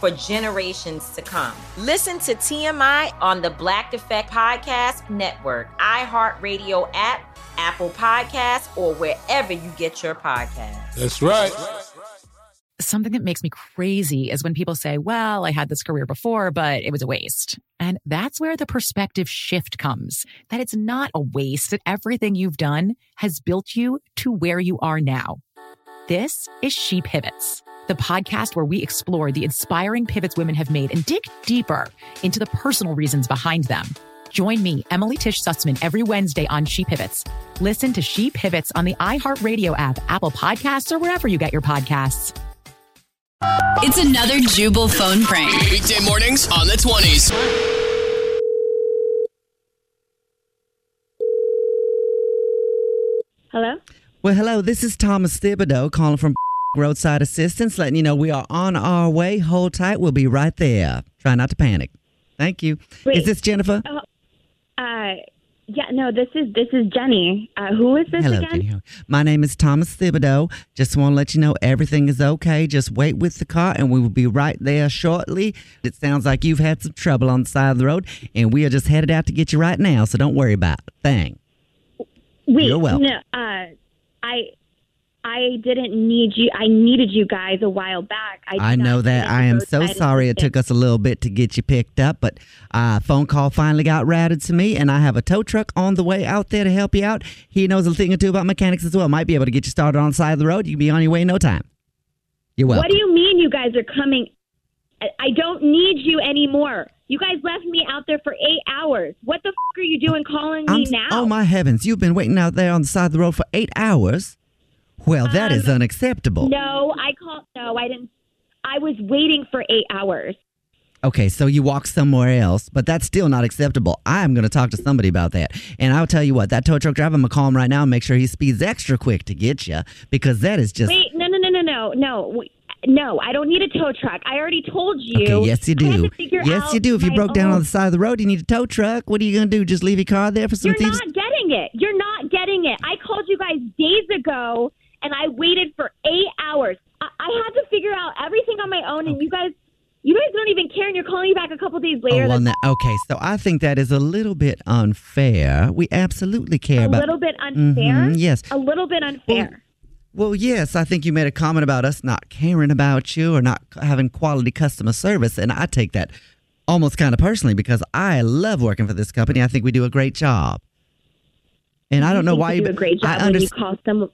for generations to come. Listen to TMI on the Black Effect Podcast Network, iHeartRadio app, Apple Podcasts, or wherever you get your podcasts. That's right. Something that makes me crazy is when people say, well, I had this career before, but it was a waste. And that's where the perspective shift comes that it's not a waste, that everything you've done has built you to where you are now. This is She Pivots, the podcast where we explore the inspiring pivots women have made and dig deeper into the personal reasons behind them. Join me, Emily Tish Sussman, every Wednesday on She Pivots. Listen to She Pivots on the iHeartRadio app, Apple Podcasts, or wherever you get your podcasts. It's another Jubal phone prank. Weekday mornings on the 20s. Hello? Well, hello. This is Thomas Thibodeau calling from Roadside Assistance, letting you know we are on our way. Hold tight. We'll be right there. Try not to panic. Thank you. Wait. Is this Jennifer? Oh, uh, yeah, no, this is this is Jenny. Uh, who is this Hello, again? Jenny. My name is Thomas Thibodeau. Just want to let you know everything is okay. Just wait with the car and we will be right there shortly. It sounds like you've had some trouble on the side of the road and we are just headed out to get you right now, so don't worry about a thing. Wait, You're welcome. no, uh, I I didn't need you. I needed you guys a while back. I, I know that. I am so sorry it took us a little bit to get you picked up, but uh, phone call finally got routed to me, and I have a tow truck on the way out there to help you out. He knows a thing or two about mechanics as well. Might be able to get you started on the side of the road. You can be on your way in no time. You're welcome. What do you mean you guys are coming? I- don't need you anymore. You guys left me out there for eight hours. What the f- are you doing calling me I'm- now? Oh my heavens! You've been waiting out there on the side of the road for eight hours. Well, that is Um, unacceptable. No, I called. No, I didn't. I was waiting for eight hours. Okay, so you walk somewhere else, but that's still not acceptable. I'm going to talk to somebody about that. And I'll tell you what, that tow truck driver, I'm going to call him right now and make sure he speeds extra quick to get you because that is just. Wait, no, no, no, no, no, no. No, I don't need a tow truck. I already told you. Okay, yes, you do. Yes, you do. If you broke down own- on the side of the road, you need a tow truck. What are you going to do? Just leave your car there for some You're thieves? not getting it. You're not getting it. I called you guys days ago, and I waited for eight hours. I, I had to figure out everything on my own, and you guys, you guys don't even care, and you're calling me back a couple days later. Oh, well, okay, so I think that is a little bit unfair. We absolutely care a about. A little bit unfair. Mhm, yes. a little bit unfair. Well, yes, I think you made a comment about us not caring about you or not having quality customer service, and I take that almost kind of personally because I love working for this company. I think we do a great job, and I don't know why you do a great job I when you call some.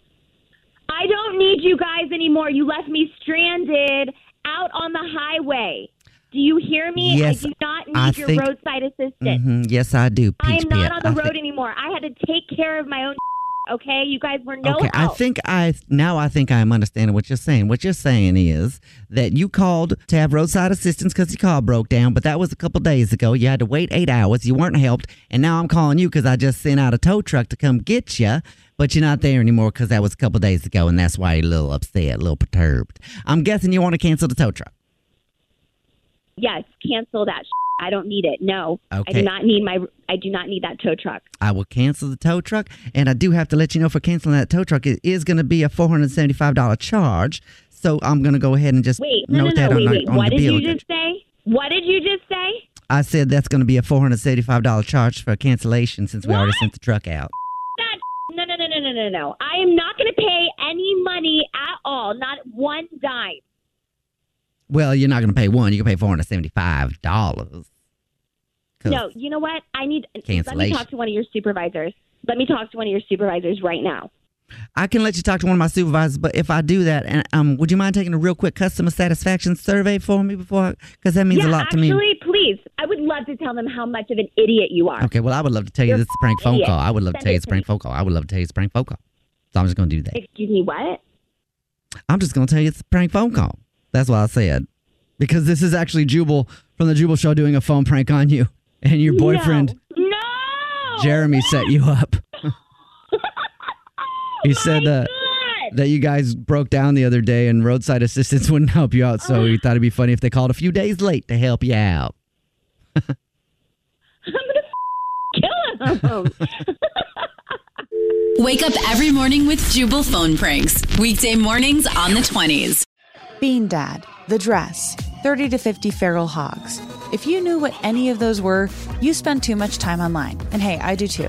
I don't need you guys anymore. You left me stranded out on the highway. Do you hear me? Yes, I do not need I your think- roadside assistant. hmm Yes, I do. I'm not Pit. on the I road think- anymore. I had to take care of my own. Okay, you guys were no okay, I think I now I think I'm understanding what you're saying. What you're saying is that you called to have roadside assistance because your car broke down, but that was a couple days ago. You had to wait eight hours. You weren't helped, and now I'm calling you because I just sent out a tow truck to come get you, but you're not there anymore because that was a couple days ago, and that's why you're a little upset, a little perturbed. I'm guessing you want to cancel the tow truck. yes, cancel that. sh- I don't need it. No, I do not need my. I do not need that tow truck. I will cancel the tow truck, and I do have to let you know for canceling that tow truck, it is going to be a $475 charge. So I'm going to go ahead and just Wait, no, note no, that no. on, Wait, wait. What did you just say? What did you just say? I said that's going to be a $475 charge for cancellation since we already sent the truck out. No, no. I am not going to pay any money at all. Not one dime. Well, you're not going to pay one. You can pay $475 No, you know what? I need. Let me talk to one of your supervisors. Let me talk to one of your supervisors right now. I can let you talk to one of my supervisors, but if I do that, and um, would you mind taking a real quick customer satisfaction survey for me before? Because that means yeah, a lot to me. actually, please. I would love to tell them how much of an idiot you are. Okay, well, I would love to tell you You're this is a prank phone call. I would love to tell you a prank phone call. I would love to tell you it's a prank phone call. So I'm just going to do that. Excuse me, what? I'm just going to tell you it's a prank phone call. That's what I said. Because this is actually Jubal from the Jubal Show doing a phone prank on you. And your boyfriend, No. no! Jeremy, set you up. He said uh, God. that you guys broke down the other day and roadside assistance wouldn't help you out. So he thought it'd be funny if they called a few days late to help you out. I'm gonna f- kill him. Wake up every morning with Jubal phone pranks. Weekday mornings on the 20s. Bean Dad, The Dress, 30 to 50 Feral Hogs. If you knew what any of those were, you spend too much time online. And hey, I do too.